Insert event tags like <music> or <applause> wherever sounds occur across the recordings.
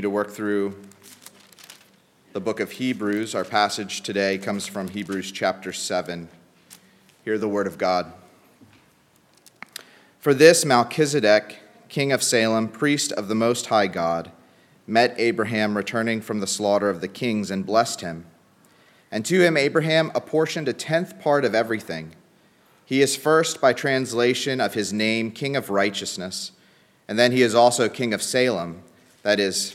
to work through the book of Hebrews. Our passage today comes from Hebrews chapter 7. Hear the word of God. For this Melchizedek, king of Salem, priest of the Most High God, met Abraham returning from the slaughter of the kings and blessed him. And to him Abraham apportioned a tenth part of everything. He is first, by translation of his name, king of righteousness, and then he is also king of Salem, that is,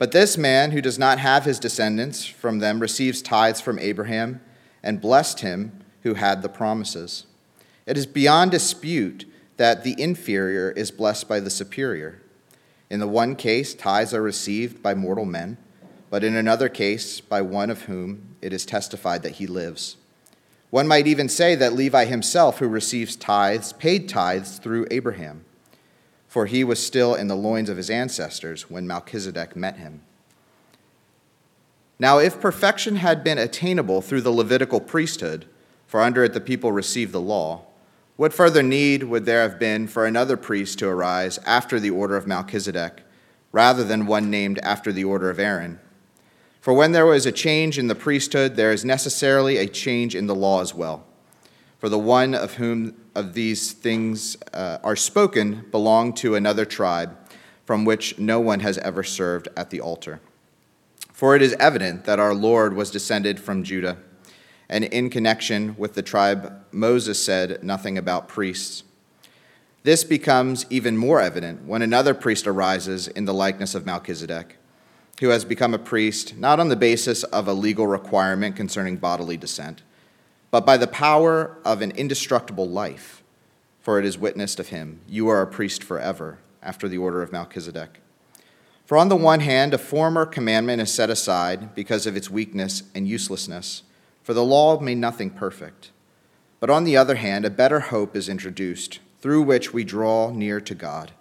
But this man who does not have his descendants from them receives tithes from Abraham and blessed him who had the promises. It is beyond dispute that the inferior is blessed by the superior. In the one case, tithes are received by mortal men, but in another case, by one of whom it is testified that he lives. One might even say that Levi himself, who receives tithes, paid tithes through Abraham, for he was still in the loins of his ancestors when Melchizedek met him. Now, if perfection had been attainable through the Levitical priesthood, for under it the people received the law, what further need would there have been for another priest to arise after the order of Melchizedek, rather than one named after the order of Aaron? For when there was a change in the priesthood, there is necessarily a change in the law as well. For the one of whom of these things uh, are spoken belonged to another tribe, from which no one has ever served at the altar. For it is evident that our Lord was descended from Judah and in connection with the tribe, Moses said nothing about priests. This becomes even more evident when another priest arises in the likeness of Melchizedek, who has become a priest not on the basis of a legal requirement concerning bodily descent, but by the power of an indestructible life. For it is witnessed of him, You are a priest forever, after the order of Melchizedek. For on the one hand, a former commandment is set aside because of its weakness and uselessness for the law made nothing perfect. But on the other hand, a better hope is introduced, through which we draw near to God.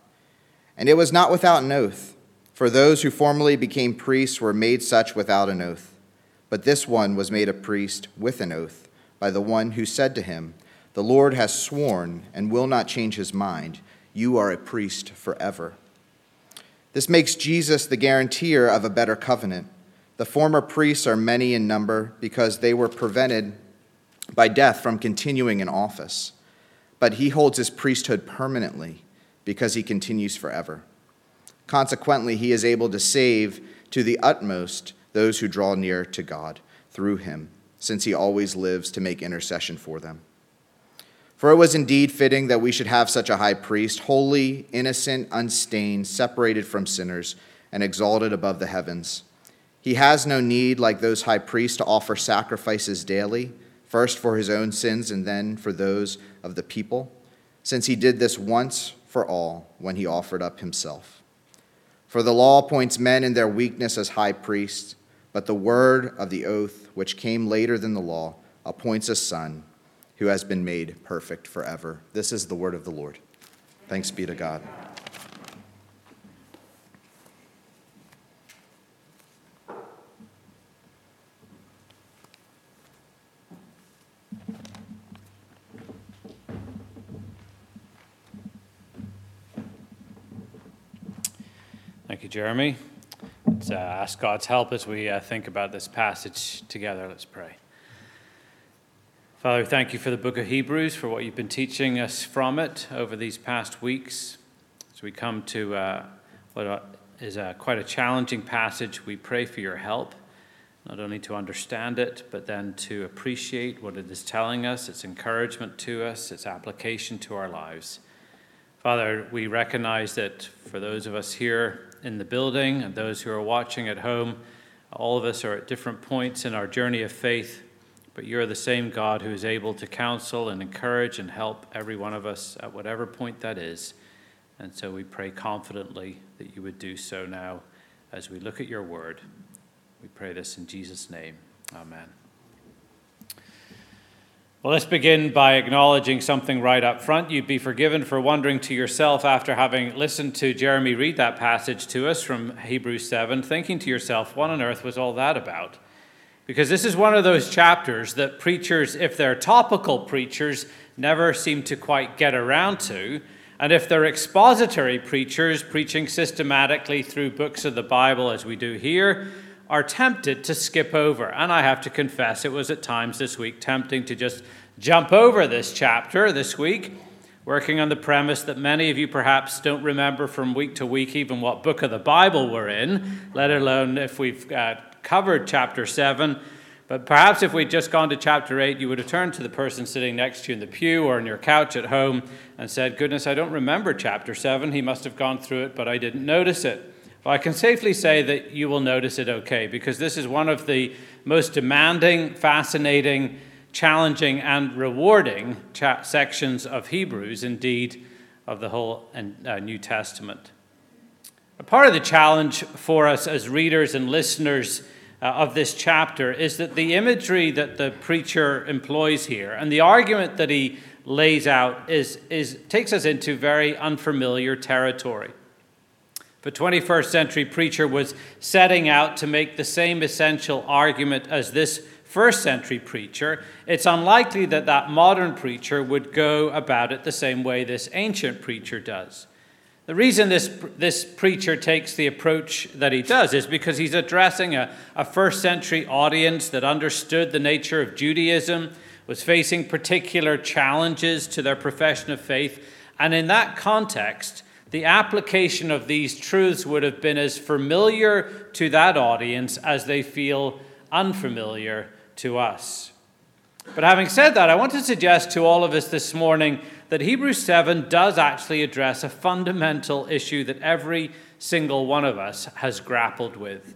And it was not without an oath, for those who formerly became priests were made such without an oath. But this one was made a priest with an oath by the one who said to him, The Lord has sworn and will not change his mind. You are a priest forever. This makes Jesus the guarantor of a better covenant the former priests are many in number because they were prevented by death from continuing in office. But he holds his priesthood permanently because he continues forever. Consequently, he is able to save to the utmost those who draw near to God through him, since he always lives to make intercession for them. For it was indeed fitting that we should have such a high priest, holy, innocent, unstained, separated from sinners, and exalted above the heavens he has no need, like those high priests, to offer sacrifices daily, first for his own sins and then for those of the people, since he did this once for all when he offered up himself. For the law appoints men in their weakness as high priests, but the word of the oath, which came later than the law, appoints a son who has been made perfect forever. This is the word of the Lord. Thanks be to God. Thank you, Jeremy. Let's uh, ask God's help as we uh, think about this passage together. Let's pray. Father, thank you for the book of Hebrews, for what you've been teaching us from it over these past weeks. As we come to uh, what is a, quite a challenging passage, we pray for your help, not only to understand it, but then to appreciate what it is telling us, its encouragement to us, its application to our lives. Father, we recognize that for those of us here in the building and those who are watching at home. All of us are at different points in our journey of faith, but you're the same God who is able to counsel and encourage and help every one of us at whatever point that is. And so we pray confidently that you would do so now as we look at your word. We pray this in Jesus' name. Amen. Well, let's begin by acknowledging something right up front. You'd be forgiven for wondering to yourself after having listened to Jeremy read that passage to us from Hebrews 7, thinking to yourself, what on earth was all that about? Because this is one of those chapters that preachers, if they're topical preachers, never seem to quite get around to. And if they're expository preachers, preaching systematically through books of the Bible, as we do here, are tempted to skip over. And I have to confess, it was at times this week tempting to just jump over this chapter this week, working on the premise that many of you perhaps don't remember from week to week even what book of the Bible we're in, let alone if we've uh, covered chapter 7. But perhaps if we'd just gone to chapter 8, you would have turned to the person sitting next to you in the pew or on your couch at home and said, Goodness, I don't remember chapter 7. He must have gone through it, but I didn't notice it. Well, I can safely say that you will notice it okay because this is one of the most demanding, fascinating, challenging, and rewarding cha- sections of Hebrews, indeed, of the whole uh, New Testament. A part of the challenge for us as readers and listeners uh, of this chapter is that the imagery that the preacher employs here and the argument that he lays out is, is, takes us into very unfamiliar territory. A 21st century preacher was setting out to make the same essential argument as this first century preacher, it's unlikely that that modern preacher would go about it the same way this ancient preacher does. The reason this, this preacher takes the approach that he does is because he's addressing a, a first century audience that understood the nature of Judaism, was facing particular challenges to their profession of faith, and in that context, the application of these truths would have been as familiar to that audience as they feel unfamiliar to us. But having said that, I want to suggest to all of us this morning that Hebrews 7 does actually address a fundamental issue that every single one of us has grappled with. It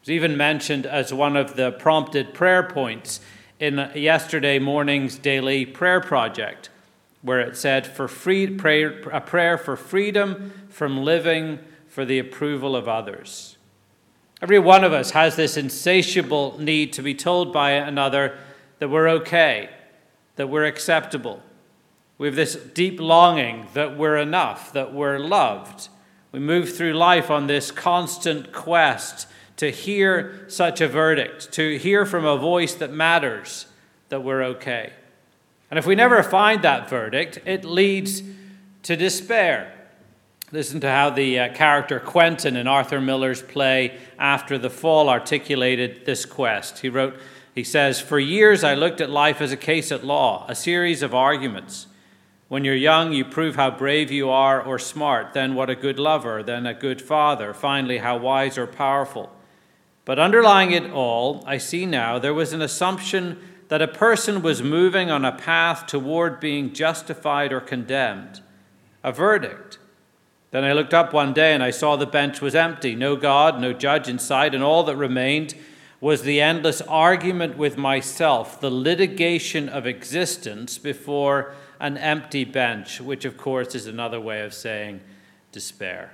was even mentioned as one of the prompted prayer points in yesterday morning's daily prayer project where it said, for free, prayer, a prayer for freedom from living for the approval of others. Every one of us has this insatiable need to be told by another that we're okay, that we're acceptable. We have this deep longing that we're enough, that we're loved. We move through life on this constant quest to hear such a verdict, to hear from a voice that matters that we're okay. And if we never find that verdict, it leads to despair. Listen to how the uh, character Quentin in Arthur Miller's play After the Fall articulated this quest. He wrote, he says, For years I looked at life as a case at law, a series of arguments. When you're young, you prove how brave you are or smart, then what a good lover, then a good father, finally, how wise or powerful. But underlying it all, I see now there was an assumption that a person was moving on a path toward being justified or condemned, a verdict. Then I looked up one day and I saw the bench was empty, no God, no judge in sight, and all that remained was the endless argument with myself, the litigation of existence before an empty bench, which of course is another way of saying despair.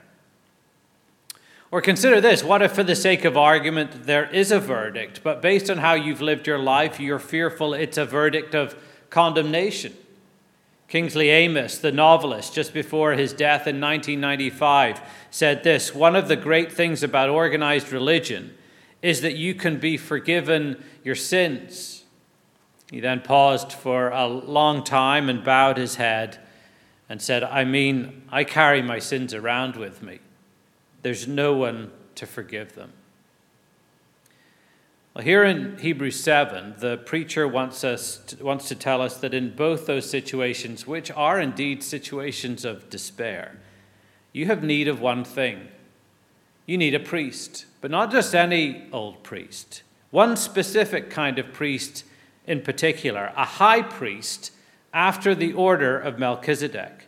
Or consider this what if, for the sake of argument, there is a verdict, but based on how you've lived your life, you're fearful it's a verdict of condemnation? Kingsley Amis, the novelist, just before his death in 1995, said this One of the great things about organized religion is that you can be forgiven your sins. He then paused for a long time and bowed his head and said, I mean, I carry my sins around with me there's no one to forgive them. Well, here in Hebrews 7, the preacher wants, us to, wants to tell us that in both those situations, which are indeed situations of despair, you have need of one thing. You need a priest, but not just any old priest, one specific kind of priest in particular, a high priest after the order of Melchizedek.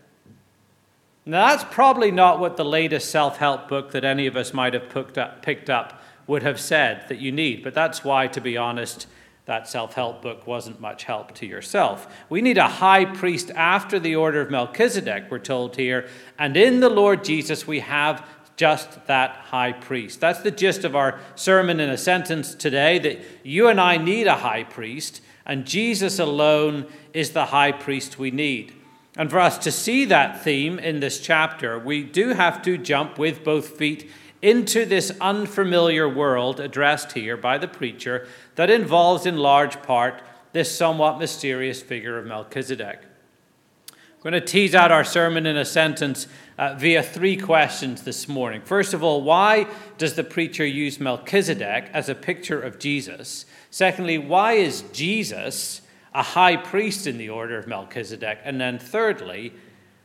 Now, that's probably not what the latest self help book that any of us might have picked up, picked up would have said that you need, but that's why, to be honest, that self help book wasn't much help to yourself. We need a high priest after the order of Melchizedek, we're told here, and in the Lord Jesus we have just that high priest. That's the gist of our sermon in a sentence today that you and I need a high priest, and Jesus alone is the high priest we need. And for us to see that theme in this chapter, we do have to jump with both feet into this unfamiliar world addressed here by the preacher that involves, in large part, this somewhat mysterious figure of Melchizedek. I'm going to tease out our sermon in a sentence uh, via three questions this morning. First of all, why does the preacher use Melchizedek as a picture of Jesus? Secondly, why is Jesus a high priest in the order of Melchizedek? And then thirdly,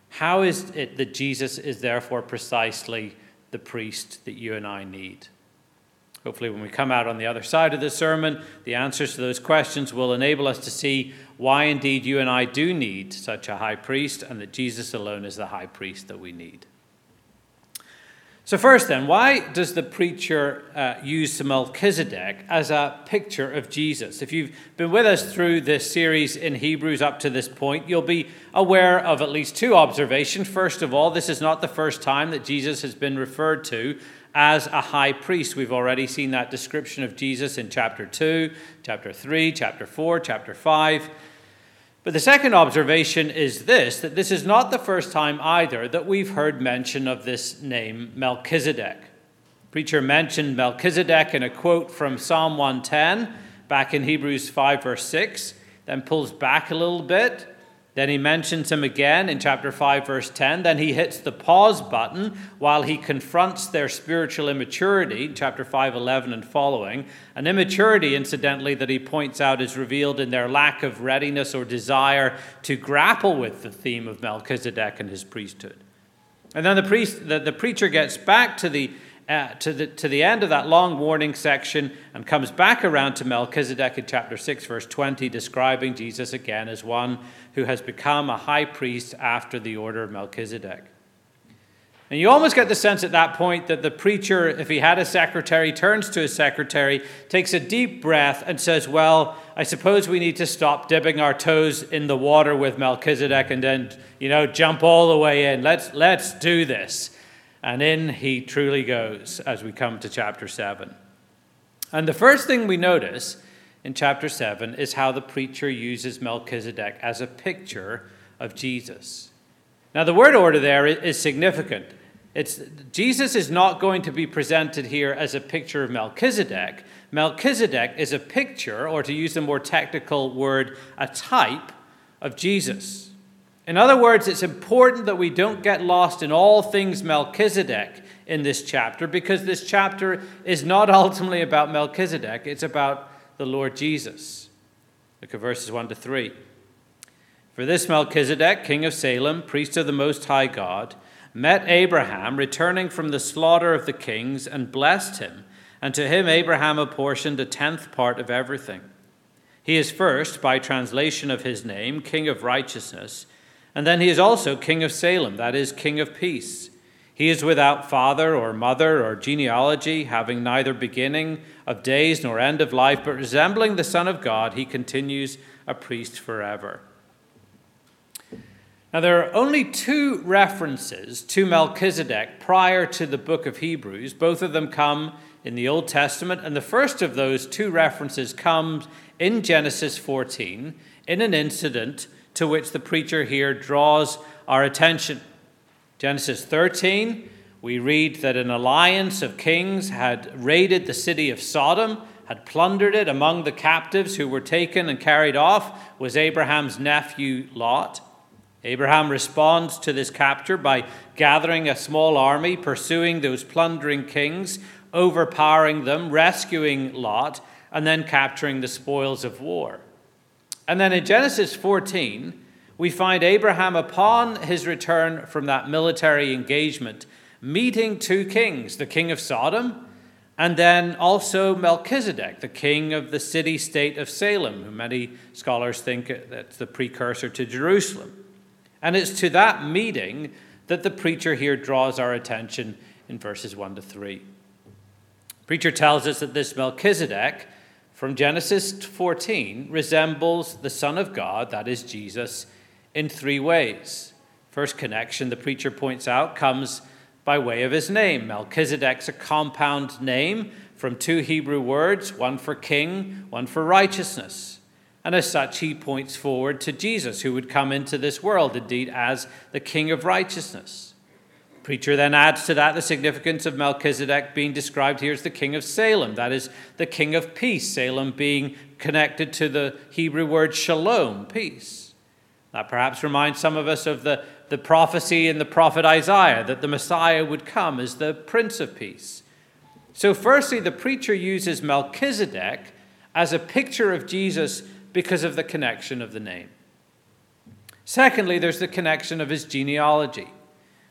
how is it that Jesus is therefore precisely the priest that you and I need? Hopefully, when we come out on the other side of the sermon, the answers to those questions will enable us to see why indeed you and I do need such a high priest and that Jesus alone is the high priest that we need. So, first, then, why does the preacher uh, use Melchizedek as a picture of Jesus? If you've been with us through this series in Hebrews up to this point, you'll be aware of at least two observations. First of all, this is not the first time that Jesus has been referred to as a high priest. We've already seen that description of Jesus in chapter 2, chapter 3, chapter 4, chapter 5. But the second observation is this that this is not the first time either that we've heard mention of this name Melchizedek. preacher mentioned Melchizedek in a quote from Psalm 110 back in Hebrews 5, verse 6, then pulls back a little bit then he mentions him again in chapter 5, verse 10. Then he hits the pause button while he confronts their spiritual immaturity, chapter 5, 11 and following. An immaturity, incidentally, that he points out is revealed in their lack of readiness or desire to grapple with the theme of Melchizedek and his priesthood. And then the, priest, the, the preacher gets back to the uh, to, the, to the end of that long warning section and comes back around to Melchizedek in chapter 6, verse 20, describing Jesus again as one who has become a high priest after the order of Melchizedek. And you almost get the sense at that point that the preacher, if he had a secretary, turns to his secretary, takes a deep breath, and says, Well, I suppose we need to stop dipping our toes in the water with Melchizedek and then, you know, jump all the way in. Let's, let's do this. And in he truly goes as we come to chapter 7. And the first thing we notice in chapter 7 is how the preacher uses Melchizedek as a picture of Jesus. Now, the word order there is significant. It's, Jesus is not going to be presented here as a picture of Melchizedek. Melchizedek is a picture, or to use a more technical word, a type of Jesus. In other words, it's important that we don't get lost in all things Melchizedek in this chapter because this chapter is not <laughs> ultimately about Melchizedek, it's about the Lord Jesus. Look at verses 1 to 3. For this Melchizedek, king of Salem, priest of the Most High God, met Abraham returning from the slaughter of the kings and blessed him, and to him Abraham apportioned a tenth part of everything. He is first, by translation of his name, king of righteousness and then he is also king of Salem, that is, king of peace. He is without father or mother or genealogy, having neither beginning of days nor end of life, but resembling the Son of God, he continues a priest forever. Now, there are only two references to Melchizedek prior to the book of Hebrews. Both of them come in the Old Testament, and the first of those two references comes in Genesis 14 in an incident to which the preacher here draws our attention. Genesis 13, we read that an alliance of kings had raided the city of Sodom, had plundered it. Among the captives who were taken and carried off was Abraham's nephew Lot. Abraham responds to this capture by gathering a small army, pursuing those plundering kings, overpowering them, rescuing Lot, and then capturing the spoils of war. And then in Genesis 14, we find Abraham, upon his return from that military engagement, meeting two kings the king of Sodom and then also Melchizedek, the king of the city state of Salem, who many scholars think that's the precursor to Jerusalem. And it's to that meeting that the preacher here draws our attention in verses 1 to 3. The preacher tells us that this Melchizedek from Genesis 14 resembles the Son of God, that is Jesus, in three ways. First connection, the preacher points out, comes by way of his name. Melchizedek's a compound name from two Hebrew words, one for king, one for righteousness. And as such, he points forward to Jesus, who would come into this world, indeed, as the king of righteousness. Preacher then adds to that the significance of Melchizedek being described here as the king of Salem, that is, the king of peace, Salem being connected to the Hebrew word shalom, peace. That perhaps reminds some of us of the, the prophecy in the prophet Isaiah that the Messiah would come as the Prince of Peace. So, firstly, the preacher uses Melchizedek as a picture of Jesus because of the connection of the name. Secondly, there's the connection of his genealogy.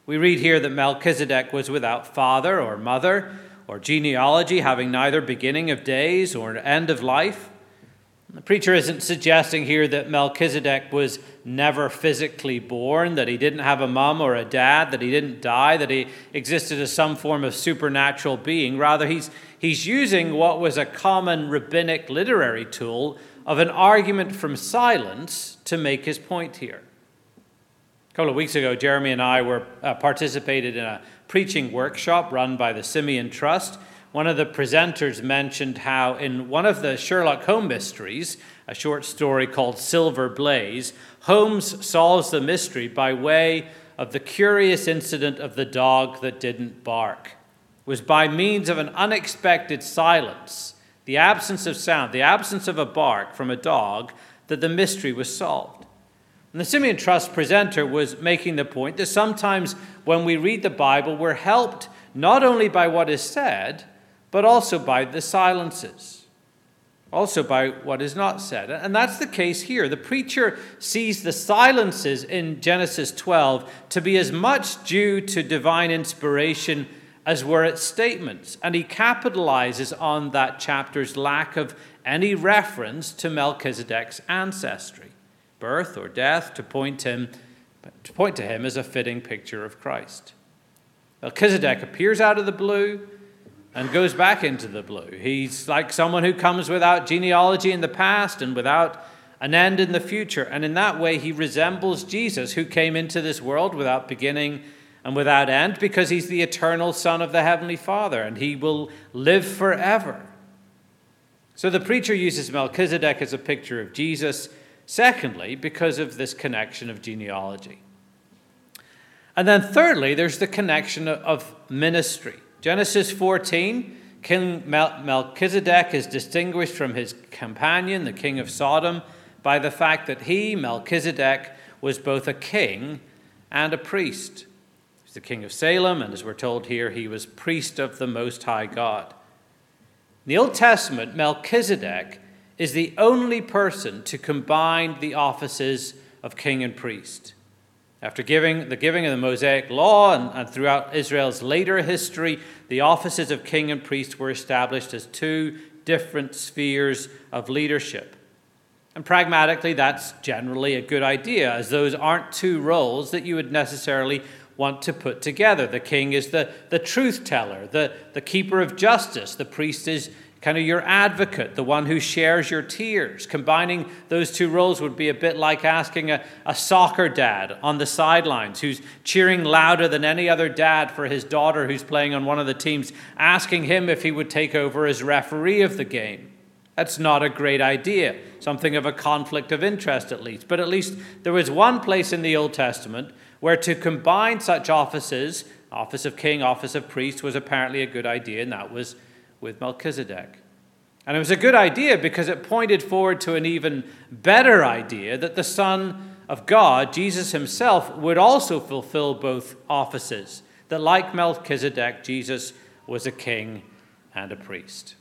We read here that Melchizedek was without father or mother or genealogy, having neither beginning of days or end of life. The preacher isn't suggesting here that Melchizedek was never physically born, that he didn't have a mom or a dad, that he didn't die, that he existed as some form of supernatural being. Rather, he's, he's using what was a common rabbinic literary tool of an argument from silence to make his point here. A couple of weeks ago, Jeremy and I were uh, participated in a preaching workshop run by the Simeon Trust one of the presenters mentioned how in one of the Sherlock Holmes mysteries, a short story called Silver Blaze, Holmes solves the mystery by way of the curious incident of the dog that didn't bark. It was by means of an unexpected silence, the absence of sound, the absence of a bark from a dog, that the mystery was solved. And the Simeon Trust presenter was making the point that sometimes when we read the Bible, we're helped not only by what is said, but also by the silences, also by what is not said. And that's the case here. The preacher sees the silences in Genesis 12 to be as much due to divine inspiration as were its statements. And he capitalizes on that chapter's lack of any reference to Melchizedek's ancestry, birth or death, to point him to point to him as a fitting picture of Christ. Melchizedek appears out of the blue and goes back into the blue. He's like someone who comes without genealogy in the past and without an end in the future. And in that way, he resembles Jesus, who came into this world without beginning and without end, because he's the eternal Son of the Heavenly Father, and he will live forever. So the preacher uses Melchizedek as a picture of Jesus, secondly, because of this connection of genealogy. And then thirdly, there's the connection of ministry. Genesis 14, King Melchizedek is distinguished from his companion, the king of Sodom, by the fact that he, Melchizedek, was both a king and a priest. He's the king of Salem, and as we're told here, he was priest of the Most High God. In the Old Testament, Melchizedek is the only person to combine the offices of king and priest. After giving the giving of the Mosaic law and, and, throughout Israel's later history, the offices of king and priest were established as two different spheres of leadership. And pragmatically, that's generally a good idea, as those aren't two roles that you would necessarily want to put together. The king is the, the truth teller, the, the keeper of justice, the priest is kind of your advocate, the one who shares your tears. Combining those two roles would be a bit like asking a, a soccer dad on the sidelines who's cheering louder than any other dad for his daughter who's playing on one of the teams, asking him if he would take over as referee of the game. That's not a great idea. Something of a conflict of interest, at least. But at least there was one place in the Old Testament where to combine such offices, office of king, office of priest, was apparently a good idea, and that was with Melchizedek. And it was a good idea because it pointed forward to an even better idea that the Son of God, Jesus himself, would also fulfill both offices. That, like Melchizedek, Jesus was a king and a priest.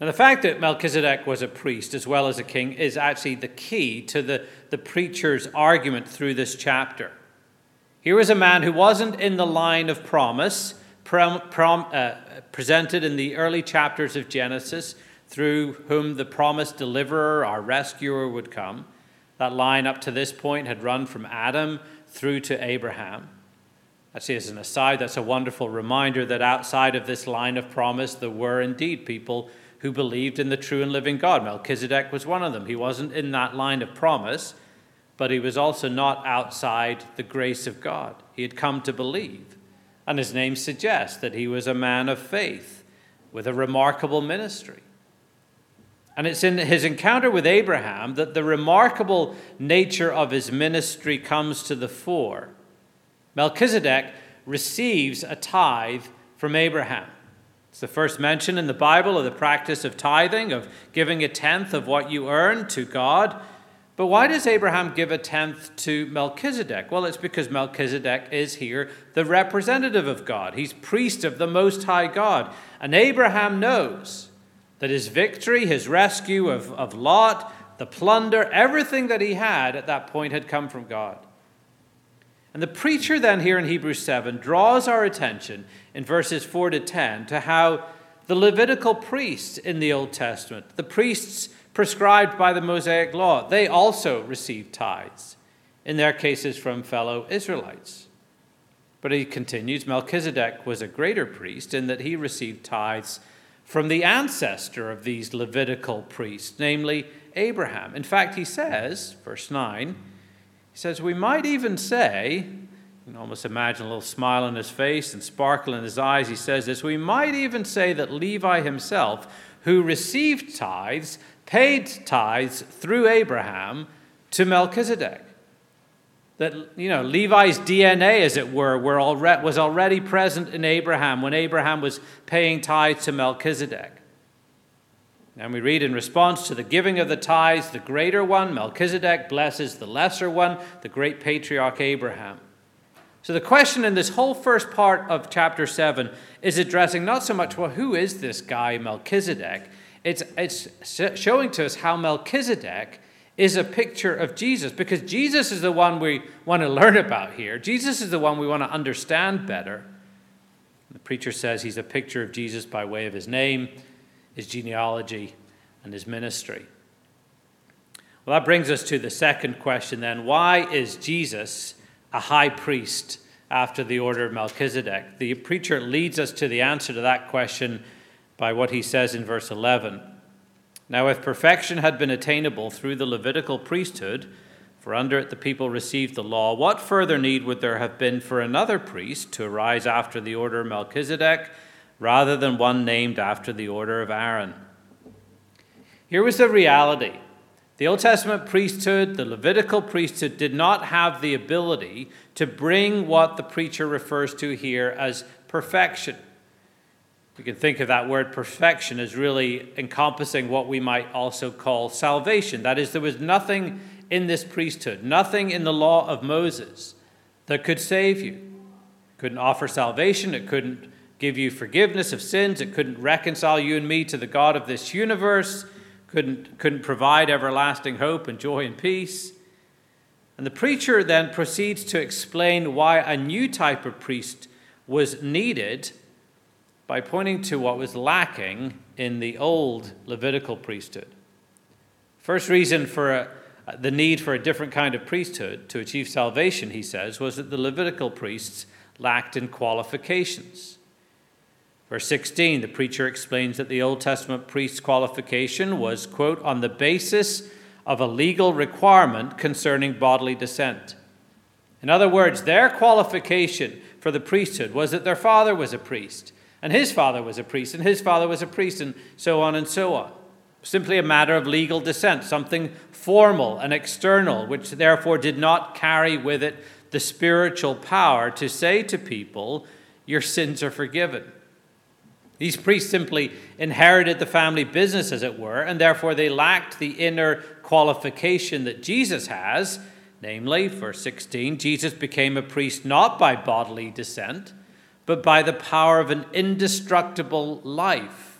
Now, the fact that Melchizedek was a priest as well as a king is actually the key to the, the preacher's argument through this chapter. Here was a man who wasn't in the line of promise, prom, prom, uh, presented in the early chapters of Genesis, through whom the promised deliverer, our rescuer, would come. That line up to this point had run from Adam through to Abraham. Actually, as an aside, that's a wonderful reminder that outside of this line of promise, there were indeed people who believed in the true and living God. Melchizedek was one of them. He wasn't in that line of promise, but he was also not outside the grace of God. He had come to believe. And his name suggests that he was a man of faith with a remarkable ministry. And it's in his encounter with Abraham that the remarkable nature of his ministry comes to the fore. Melchizedek receives a tithe from Abraham. It's the first mention in the Bible of the practice of tithing, of giving a tenth of what you earn to God. But why does Abraham give a tenth to Melchizedek? Well, it's because Melchizedek is here the representative of God. He's priest of the Most High God. And Abraham knows that his victory, his rescue of, of Lot, the plunder, everything that he had at that point had come from God. And the preacher then here in Hebrews 7 draws our attention in verses 4 to 10 to how the Levitical priests in the Old Testament, the priests prescribed by the Mosaic law, they also received tithes, in their cases from fellow Israelites. But he continues Melchizedek was a greater priest in that he received tithes from the ancestor of these Levitical priests, namely Abraham. In fact, he says, verse 9, he says, We might even say, you can almost imagine a little smile on his face and sparkle in his eyes. He says this We might even say that Levi himself, who received tithes, paid tithes through Abraham to Melchizedek that you know Levi's DNA, as it were, were was already present in Abraham when Abraham was paying tithes to Melchizedek. And we read in response to the giving of the tithes, the greater one, Melchizedek, blesses the lesser one, the great patriarch Abraham. So the question in this whole first part of chapter 7 is addressing not so much, well, who is this guy, Melchizedek? It's, it's showing to us how Melchizedek is a picture of Jesus because Jesus is the one we want to learn about here. Jesus is the one we want to understand better. The preacher says he's a picture of Jesus by way of his name, his genealogy, and his ministry. Well, that brings us to the second question then. Why is Jesus a high priest after the order of Melchizedek? The preacher leads us to the answer to that question by what he says in verse 11. Now, if perfection had been attainable through the Levitical priesthood, for under it the people received the law, what further need would there have been for another priest to arise after the order of Melchizedek, rather than one named after the order of Aaron? Here was the reality. The Old Testament priesthood, the Levitical priesthood, did not have the ability to bring what the preacher refers to here as perfection. We can think of that word perfection as really encompassing what we might also call salvation. That is, there was nothing in this priesthood, nothing in the law of Moses that could save you. It couldn't offer salvation, it couldn't give you forgiveness of sins, it couldn't reconcile you and me to the God of this universe, couldn't, couldn't provide everlasting hope and joy and peace. And the preacher then proceeds to explain why a new type of priest was needed by pointing to what was lacking in the old Levitical priesthood. First reason for a, uh, the need for a different kind of priesthood to achieve salvation, he says, was that the Levitical priests lacked in qualifications. Verse 16, the preacher explains that the Old Testament priest's qualification was, quote, on the basis of a legal requirement concerning bodily descent. In other words, their qualification for the priesthood was that their father was a priest and his father was a priest, and his father was a priest, and so on and so on. Simply a matter of legal descent, something formal and external, which therefore did not carry with it the spiritual power to say to people, Your sins are forgiven. These priests simply inherited the family business, as it were, and therefore they lacked the inner qualification that Jesus has. Namely, verse 16, Jesus became a priest not by bodily descent but by the power of an indestructible life.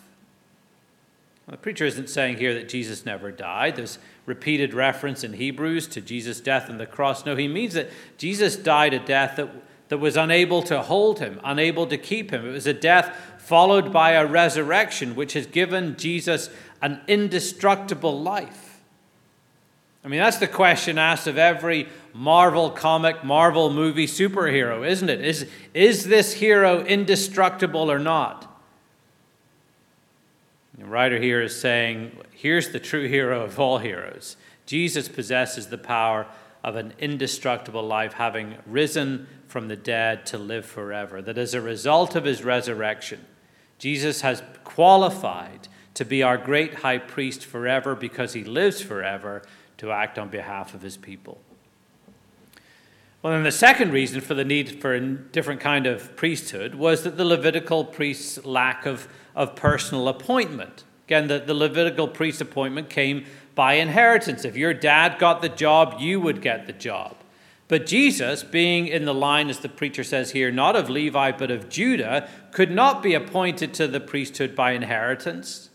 Well, the preacher isn't saying here that Jesus never died. There's repeated reference in Hebrews to Jesus' death on the cross. No, he means that Jesus died a death that, that was unable to hold him, unable to keep him. It was a death followed by a resurrection, which has given Jesus an indestructible life. I mean, that's the question asked of every Marvel comic, Marvel movie superhero, isn't it? Is, is this hero indestructible or not? The writer here is saying, here's the true hero of all heroes. Jesus possesses the power of an indestructible life, having risen from the dead to live forever. That as a result of his resurrection, Jesus has qualified to be our great high priest forever because he lives forever to act on behalf of his people. Well, then the second reason for the need for a different kind of priesthood was that the Levitical priest's lack of, of personal appointment. Again, the, the Levitical priest appointment came by inheritance. If your dad got the job, you would get the job. But Jesus, being in the line, as the preacher says here, not of Levi, but of Judah, could not be appointed to the priesthood by inheritance.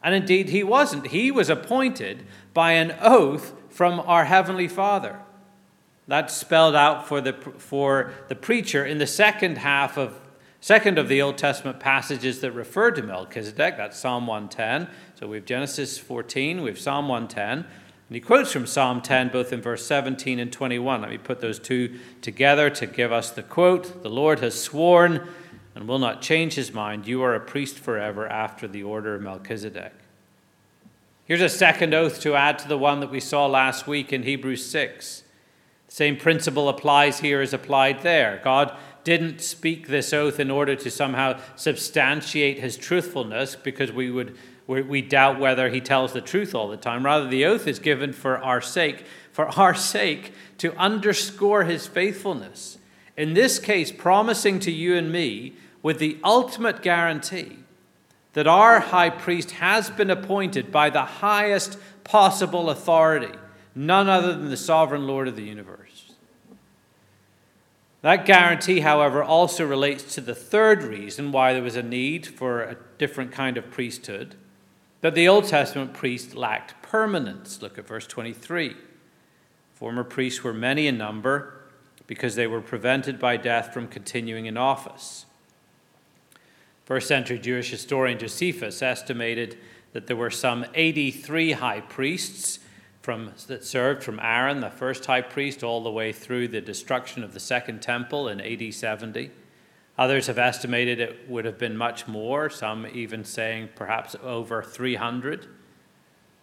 And indeed, he wasn't. He was appointed by an oath from our Heavenly Father. That's spelled out for the, for the preacher in the second half of second of the Old Testament passages that refer to Melchizedek. That's Psalm 110. So we have Genesis 14, we have Psalm 110. And he quotes from Psalm 10 both in verse 17 and 21. Let me put those two together to give us the quote The Lord has sworn and will not change his mind. You are a priest forever after the order of Melchizedek. Here's a second oath to add to the one that we saw last week in Hebrews 6. Same principle applies here as applied there. God didn't speak this oath in order to somehow substantiate his truthfulness because we would we doubt whether he tells the truth all the time. Rather, the oath is given for our sake, for our <laughs> sake to underscore his faithfulness. In this case, promising to you and me with the ultimate guarantee that our high priest has been appointed by the highest possible authority, none other than the sovereign Lord of the universe. That guarantee, however, also relates to the third reason why there was a need for a different kind of priesthood that the Old Testament priest lacked permanence. Look at verse 23. Former priests were many in number because they were prevented by death from continuing in office. First century Jewish historian Josephus estimated that there were some 83 high priests from, that served from Aaron, the first high priest, all the way through the destruction of the Second Temple in AD 70. Others have estimated it would have been much more, some even saying perhaps over 300.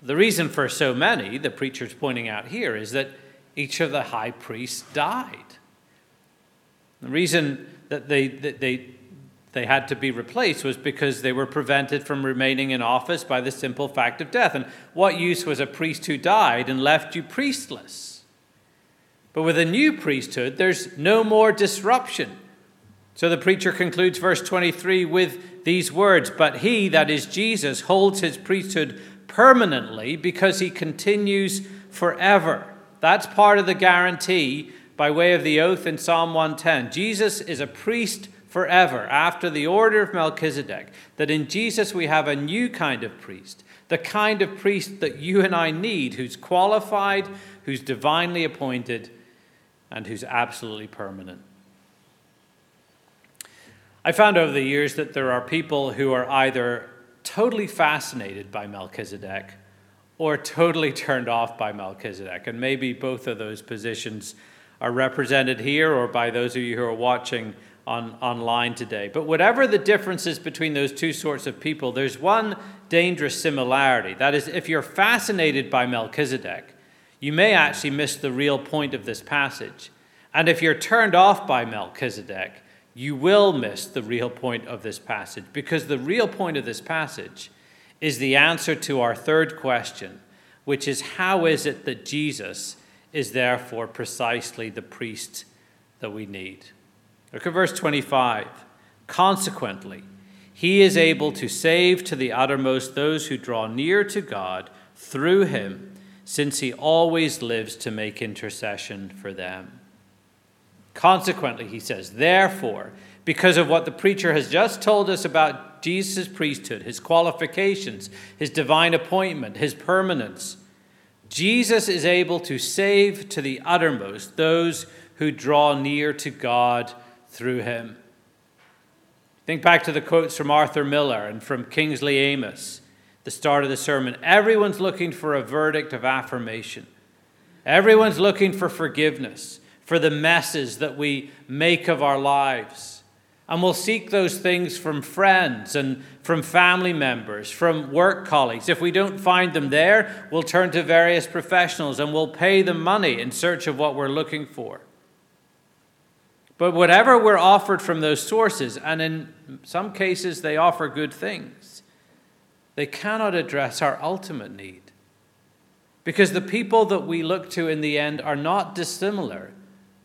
The reason for so many, the preacher's pointing out here, is that each of the high priests died. The reason that they, that they they had to be replaced was because they were prevented from remaining in office by the simple fact of death. And what use was a priest who died and left you priestless? But with a new priesthood, there's no more disruption. So the preacher concludes verse 23 with these words But he, that is Jesus, holds his priesthood permanently because he continues forever. That's part of the guarantee by way of the oath in Psalm 110. Jesus is a priest forever, after the order of Melchizedek, that in Jesus we have a new kind of priest, the kind of priest that you and I need, who's qualified, who's divinely appointed, and who's absolutely permanent. I found over the years that there are people who are either totally fascinated by Melchizedek or totally <laughs> turned off by Melchizedek. And maybe both of those positions are represented here or by those of you who are watching on, online today. But whatever the differences between those two sorts of people, there's one dangerous similarity. That is, if you're fascinated by Melchizedek, you may actually miss the real point of this passage. And if you're turned off by Melchizedek, you will miss the real point of this passage because the real point of this passage is the answer to our third question, which is how is it that Jesus is therefore precisely the priest that we need? Look at verse 25. Consequently, he is able to save to the uttermost those who draw near to God through him, since he always lives to make intercession for them. Consequently, he says, therefore, because of what the preacher has just told us about Jesus' priesthood, his qualifications, his divine appointment, his permanence, Jesus is able to save to the uttermost those who draw near to God through him. Think back to the quotes from Arthur Miller and from Kingsley Amis, the start of the sermon. Everyone's looking for a verdict of affirmation. Everyone's looking for forgiveness for the messes that we make of our lives. And we'll seek those things from friends and from family members, from work colleagues. If we don't find them there, we'll turn to various professionals and we'll pay them money in search of what we're looking for. But whatever we're offered from those sources, and in some cases they offer good things, they cannot address our ultimate need. Because the people that we look to in the end are not dissimilar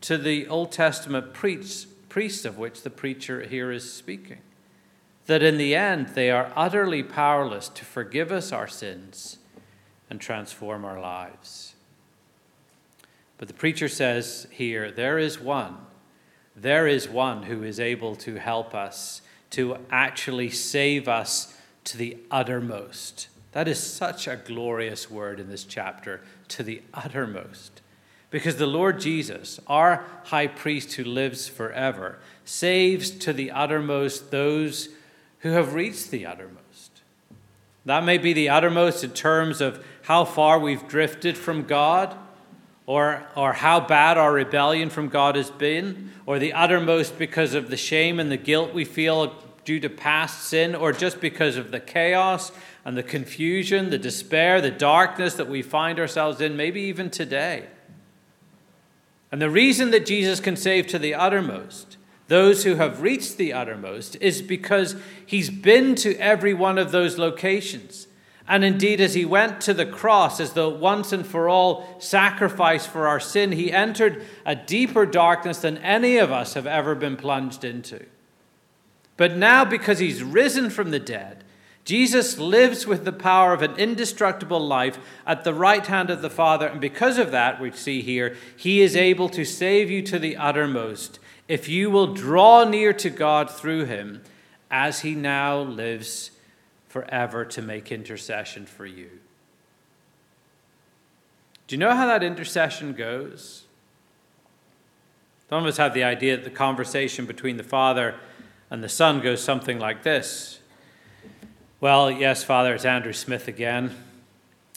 to the Old Testament priests of which the preacher here is speaking. That in the end, they are utterly powerless to forgive us our sins and transform our lives. But the preacher says here, there is one. There is one who is able to help us, to actually save us to the uttermost. That is such a glorious word in this chapter, to the uttermost. Because the Lord Jesus, our high priest who lives forever, saves to the uttermost those who have reached the uttermost. That may be the uttermost in terms of how far we've drifted from God, or, or how bad our rebellion from God has been, or the uttermost because of the shame and the guilt we feel due to past sin, or just because of the chaos and the confusion, the despair, the darkness that we find ourselves in, maybe even today. And the reason that Jesus can save to the uttermost, those who have reached the uttermost, is because he's been to every one of those locations. And indeed, as he went to the cross as the once and for all sacrifice for our sin, he entered a deeper darkness than any of us have ever been plunged into. But now, because he's risen from the dead, Jesus lives with the power of an indestructible life at the right hand of the Father, and because of that, we see here, he is able to save you to the uttermost if you will draw near to God through him as he now lives forever to make intercession for you. Do you know how that intercession goes? Some of us have the idea that the conversation between the Father and the Son goes something like this. Well, yes, Father, it's Andrew Smith again.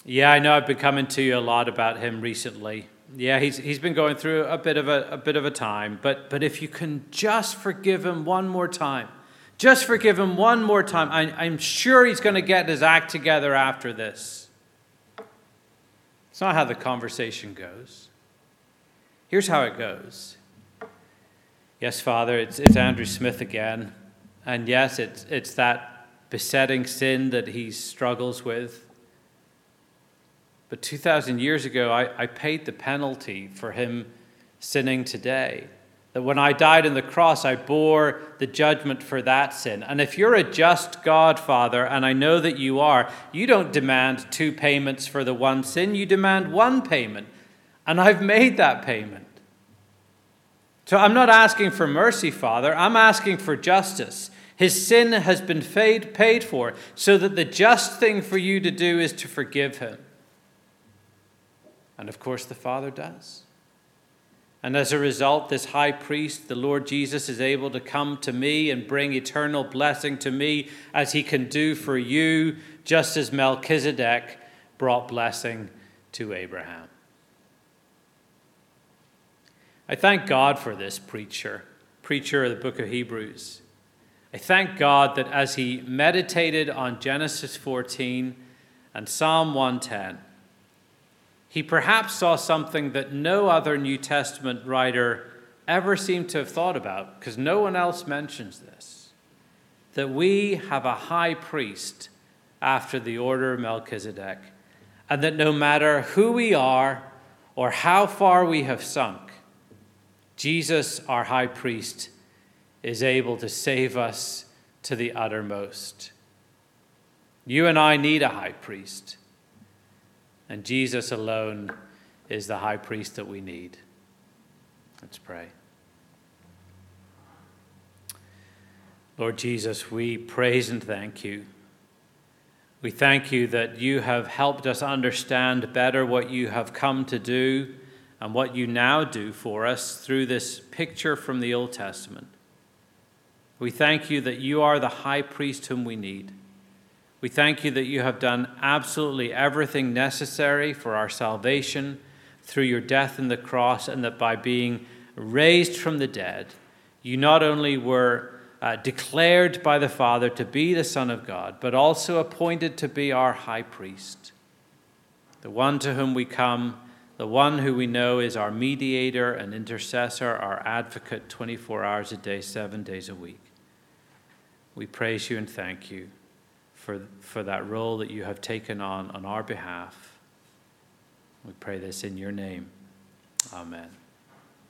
Yeah, I know I've been coming to you a lot about him recently. Yeah, he's, he's been going through a bit of a, a bit of a time, but, but if you can just forgive him one more time, just forgive him one more time, I, I'm sure he's going to get his act together after this. It's not how the conversation goes. Here's how it goes. Yes, Father, it's, it's Andrew Smith again. And yes, it's, it's that besetting sin that he struggles with. But 2,000 years ago, I, I paid the penalty for him sinning today. That when I died on the cross, I bore the judgment for that sin. And if you're a just God, Father, and I know that you are, you don't demand two payments for the one sin, you demand one payment. And I've made that payment. So I'm not asking for mercy, Father, I'm asking for justice. His sin has been paid, for, so that the just thing for you to do is to forgive him. And of course, the Father does. And as a result, this high priest, the Lord Jesus, is able to come to me and bring eternal blessing to me as he can do for you, just as Melchizedek brought blessing to Abraham. I thank God for this preacher, preacher of the book of Hebrews. I thank God that as he meditated on Genesis 14 and Psalm 110, he perhaps saw something that no other New Testament writer ever seemed to have thought about, because no one else mentions this that we have a high priest after the order of Melchizedek, and that no matter who we are or how far we have sunk, Jesus, our high priest, is able to save us to the uttermost. You and I need a high priest, and Jesus alone is the high priest that we need. Let's pray. Lord Jesus, we praise and thank you. We thank you that you have helped us understand better what you have come to do and what you now do for us through this picture from the Old Testament. We thank you that you are the high priest whom we need. We thank you that you have done absolutely everything necessary for our salvation through your death on the cross, and that by being raised from the dead, you not only were uh, declared by the Father to be the Son of God, but also appointed to be our high priest, the one to whom we come, the one who we know is our mediator and intercessor, our advocate 24 hours a day, seven days a week. We praise you and thank you for, for that role that you have taken on on our behalf. We pray this in your name. Amen.